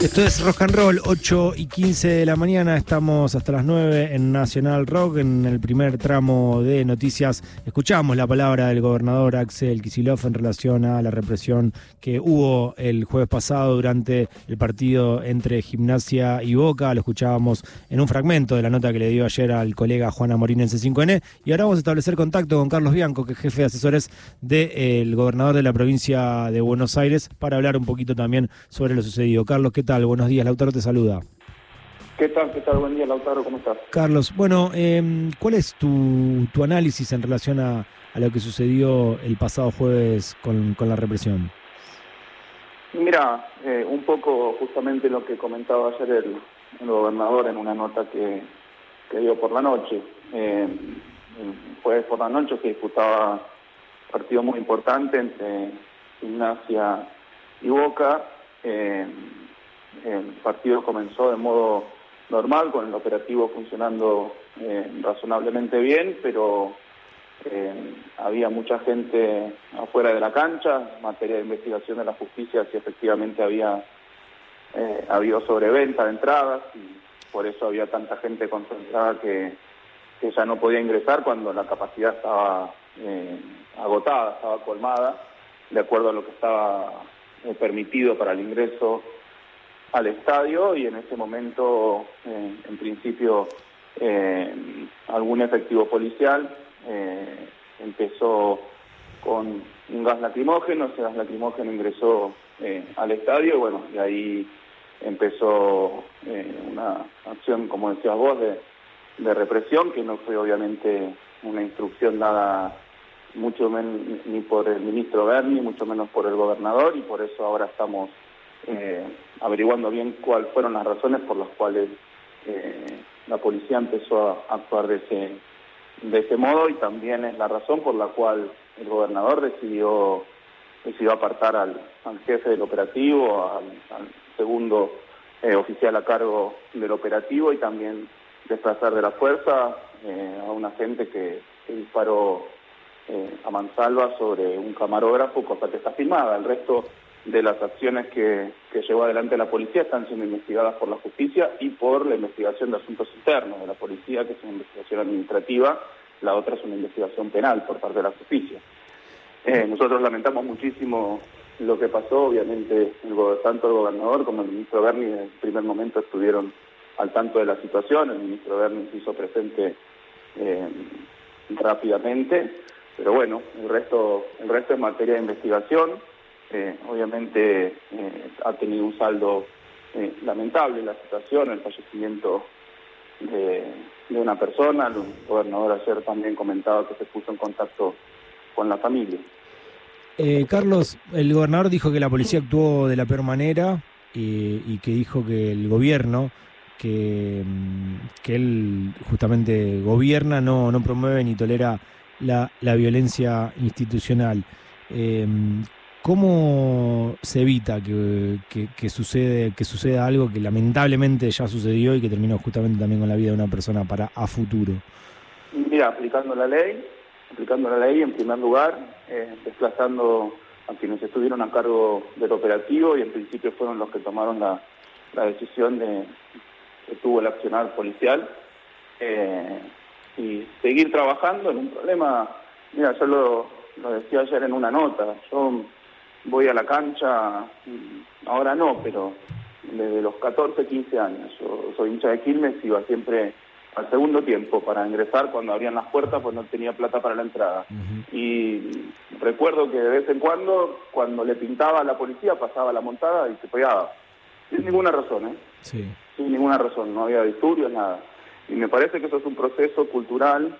Esto es Rock and Roll, 8 y 15 de la mañana. Estamos hasta las 9 en Nacional Rock. En el primer tramo de noticias escuchamos la palabra del gobernador Axel Kisilov en relación a la represión que hubo el jueves pasado durante el partido entre Gimnasia y Boca. Lo escuchábamos en un fragmento de la nota que le dio ayer al colega Juana Morín en C5N. Y ahora vamos a establecer contacto con Carlos Bianco, que es jefe de asesores del gobernador de la provincia de Buenos Aires, para hablar un poquito también sobre lo sucedido. Carlos, ¿qué tal? Buenos días, Lautaro te saluda. ¿Qué tal? ¿Qué tal? Buen día, Lautaro, ¿cómo estás? Carlos, bueno, eh, ¿cuál es tu, tu, análisis en relación a, a, lo que sucedió el pasado jueves con, con la represión? Mira, eh, un poco justamente lo que comentaba ayer el, el gobernador en una nota que, que, dio por la noche. Eh, el jueves por la noche se disputaba un partido muy importante entre Gimnasia y Boca. Eh, el partido comenzó de modo normal, con el operativo funcionando eh, razonablemente bien, pero eh, había mucha gente afuera de la cancha, en materia de investigación de la justicia, si efectivamente había eh, habido sobreventa de entradas, y por eso había tanta gente concentrada que, que ya no podía ingresar cuando la capacidad estaba agotada, estaba colmada, de acuerdo a lo que estaba permitido para el ingreso al estadio y en ese momento, eh, en principio, eh, algún efectivo policial eh, empezó con un gas lacrimógeno, ese gas lacrimógeno ingresó al estadio y bueno, y ahí empezó una acción, como decías vos, de, de, represión, que no fue obviamente una instrucción dada mucho menos ni por el ministro Berni, mucho menos por el gobernador y por eso ahora estamos eh, averiguando bien cuáles fueron las razones por las cuales eh, la policía empezó a actuar de ese, de ese modo y también es la razón por la cual el gobernador decidió, decidió apartar al, al jefe del operativo, al, segundo eh, oficial a cargo del operativo y también desplazar de la fuerza eh, a un agente que, que disparó eh, a mansalva sobre un camarógrafo, cosa que está filmada. El resto de las acciones que, que, llevó adelante la policía están siendo investigadas por la justicia y por la investigación de asuntos internos de la policía, que es una investigación administrativa, la otra es una investigación penal por parte de la justicia. Eh, nosotros lamentamos muchísimo lo que pasó, obviamente el, tanto el gobernador como el ministro Berni en el primer momento estuvieron al tanto de la situación, el ministro Berni se hizo presente eh, rápidamente, pero bueno, el resto, el resto es materia de investigación, eh, obviamente eh, ha tenido un saldo eh, lamentable la situación, el fallecimiento de, una persona, el gobernador ayer también comentaba que se puso en contacto con la familia. Carlos, el gobernador dijo que la policía actuó de la peor manera y, que dijo que el gobierno que, que él justamente gobierna no, no promueve ni tolera la, la violencia institucional. ¿Cómo se evita que, que, sucede, que suceda algo que lamentablemente ya sucedió y que terminó justamente también con la vida de una persona para a futuro? Mira, aplicando la ley, aplicando la ley en primer lugar, eh, desplazando a quienes estuvieron a cargo del operativo y en principio fueron los que tomaron la, la decisión de que tuvo el accionar policial eh, y seguir trabajando en un problema, mira, yo lo, lo decía ayer en una nota, yo voy a la cancha, ahora no, pero desde los 14, 15 años. Yo soy hincha de Quilmes iba siempre al segundo tiempo para ingresar cuando abrían las puertas, pues no tenía plata para la entrada. Uh -huh. Y recuerdo que de vez en cuando, cuando le pintaba a la policía, pasaba la montada y se pegaba. Sin ninguna razón, ¿eh? Sí. Sin ninguna razón, no había disturbios, nada. Y me parece que eso es un proceso cultural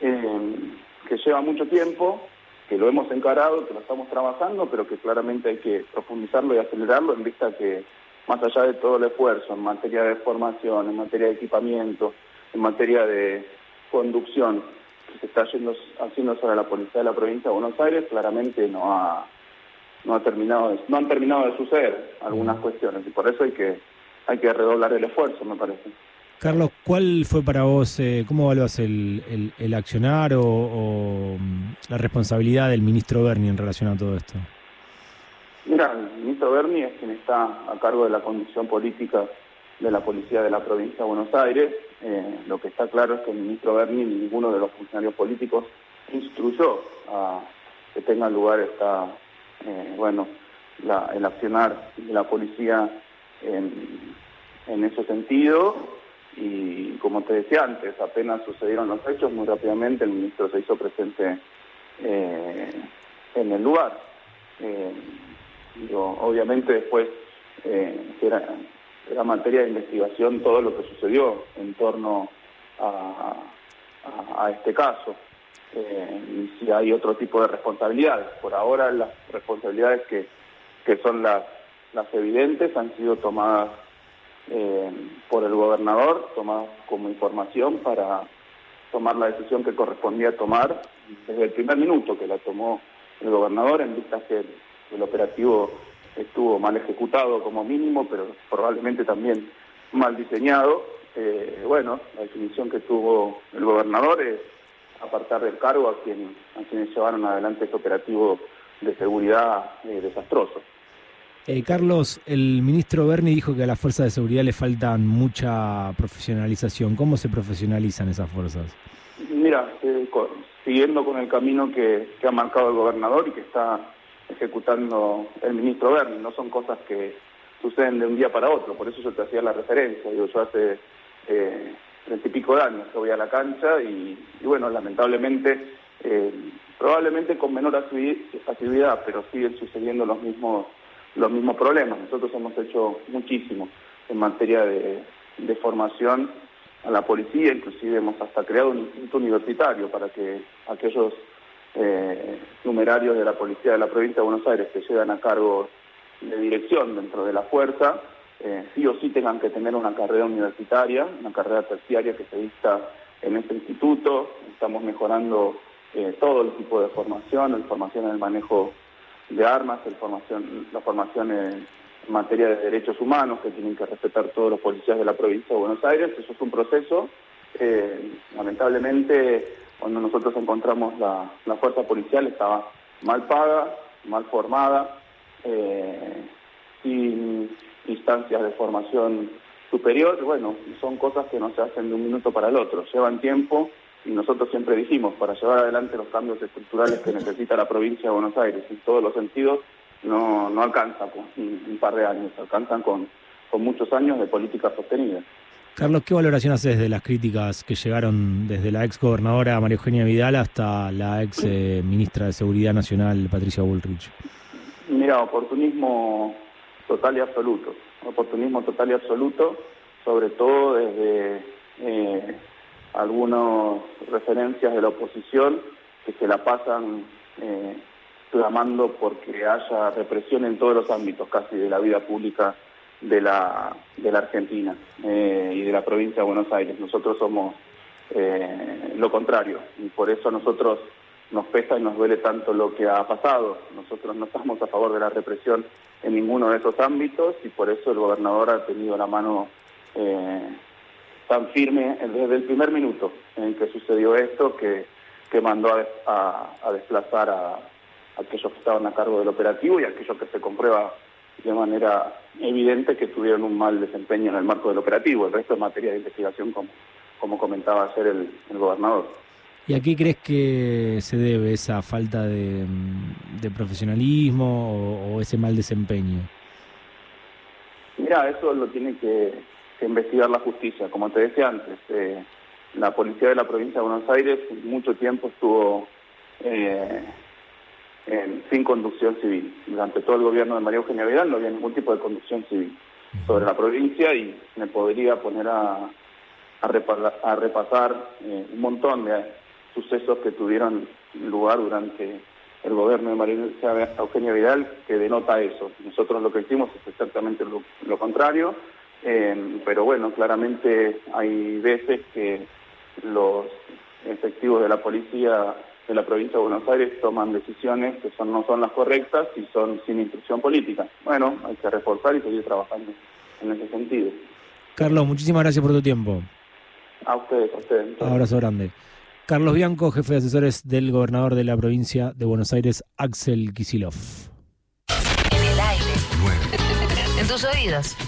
eh, que lleva mucho tiempo, que lo hemos encarado, que lo estamos trabajando, pero que claramente hay que profundizarlo y acelerarlo en vista que, más allá de todo el esfuerzo en materia de formación, en materia de equipamiento, en materia de conducción que se está yendo, haciendo sobre la policía de la provincia de Buenos Aires, claramente no ha, no ha terminado de, no han terminado de suceder algunas cuestiones y por eso hay que hay que redoblar el esfuerzo, me parece. Carlos, ¿cuál fue para vos, eh, cómo evaluas el, el, accionar o, o, la responsabilidad del ministro Berni en relación a todo esto? Mira, el ministro Berni es quien está a cargo de la conducción política de la policía de la provincia de Buenos Aires. Eh, lo que está claro es que el ministro Berni ni ninguno de los funcionarios políticos instruyó a que tenga lugar esta, eh, bueno, el accionar de la policía en, en ese sentido. Y como te decía antes, apenas sucedieron los hechos, muy rápidamente el ministro se hizo presente eh, en el lugar. Eh, obviamente después eh, era, materia de investigación todo lo que sucedió en torno a, este caso. y si hay otro tipo de responsabilidades. Por ahora las responsabilidades que, que son las, las evidentes han sido tomadas por el gobernador, tomadas como información para tomar la decisión que correspondía tomar desde el primer minuto que la tomó el gobernador, en vista que el, operativo estuvo mal ejecutado como mínimo, pero probablemente también mal diseñado. Eh, bueno, la definición que tuvo el gobernador es apartar del cargo a, quien, a quienes llevaron adelante este operativo de seguridad eh, desastroso. Eh, Carlos, el ministro Berni dijo que a las fuerzas de seguridad le faltan mucha profesionalización. ¿Cómo se profesionalizan esas fuerzas? Mira, eh, siguiendo con el camino que, ha marcado el gobernador y que está ejecutando el ministro Berni, no son cosas que suceden de un día para otro, por eso yo te hacía la referencia. Digo, yo hace eh, treinta y pico de años que voy a la cancha y, bueno, lamentablemente, eh, probablemente con menor actividad, pero siguen sucediendo los mismos los mismos problemas. Nosotros hemos hecho muchísimo en materia de, formación a la policía, inclusive hemos hasta creado un instituto universitario para que aquellos eh, numerarios de la policía de la provincia de Buenos Aires que llegan a cargo de dirección dentro de la fuerza, eh, sí o sí tengan que tener una carrera universitaria, una carrera terciaria que se vista en este instituto. Estamos mejorando eh, todo el tipo de formación, la formación en el manejo de armas, el formación, la formación en materia de derechos humanos que tienen que respetar todos los policías de la provincia de Buenos Aires. Eso es un proceso. Eh, lamentablemente, cuando nosotros encontramos la, fuerza policial estaba mal paga, mal formada, eh, sin instancias de formación superior. Bueno, son cosas que no se hacen de un minuto para el otro, llevan tiempo y nosotros siempre dijimos, para llevar adelante los cambios estructurales que necesita la provincia de Buenos Aires en todos los sentidos, no, no alcanza con un, par de años, alcanzan con, con muchos años de política sostenida. Carlos, ¿qué valoración haces de las críticas que llegaron desde la ex gobernadora María Eugenia Vidal hasta la ex eh, ministra de Seguridad Nacional Patricia Bullrich? Mira, oportunismo total y absoluto, oportunismo total y absoluto, sobre todo desde eh, algunas referencias de la oposición que se la pasan eh, clamando porque haya represión en todos los ámbitos casi de la vida pública de la, de la Argentina eh, y de la provincia de Buenos Aires. Nosotros somos eh, lo contrario y por eso a nosotros nos pesa y nos duele tanto lo que ha pasado. Nosotros no estamos a favor de la represión en ninguno de esos ámbitos y por eso el gobernador ha tenido la mano tan firme desde el primer minuto en que sucedió esto que, que mandó a, desplazar a, aquellos que estaban a cargo del operativo y a aquellos que se comprueba de manera evidente que tuvieron un mal desempeño en el marco del operativo. El resto es materia de investigación, como, como comentaba ayer el, gobernador. ¿Y a qué crees que se debe esa falta de, profesionalismo o, ese mal desempeño? Mira, eso lo tiene que, que investigar la justicia. Como te decía antes, eh, la policía de la provincia de Buenos Aires mucho tiempo estuvo eh, sin conducción civil. Durante todo el gobierno de María Eugenia Vidal no había ningún tipo de conducción civil sobre la provincia y me podría poner a, a, repasar eh, un montón de sucesos que tuvieron lugar durante el gobierno de María Eugenia Vidal que denota eso. Nosotros lo que hicimos es exactamente lo contrario eh, pero bueno, claramente hay veces que los efectivos de la policía de la provincia de Buenos Aires toman decisiones que son, no son las correctas y son sin instrucción política. Bueno, hay que reforzar y seguir trabajando en ese sentido. Carlos, muchísimas gracias por tu tiempo. A ustedes, a ustedes. Abrazo grande. Carlos Bianco, jefe de asesores del gobernador de la provincia de Buenos Aires, Axel Kisilov. tus oídos. Siete. Nacional Rock.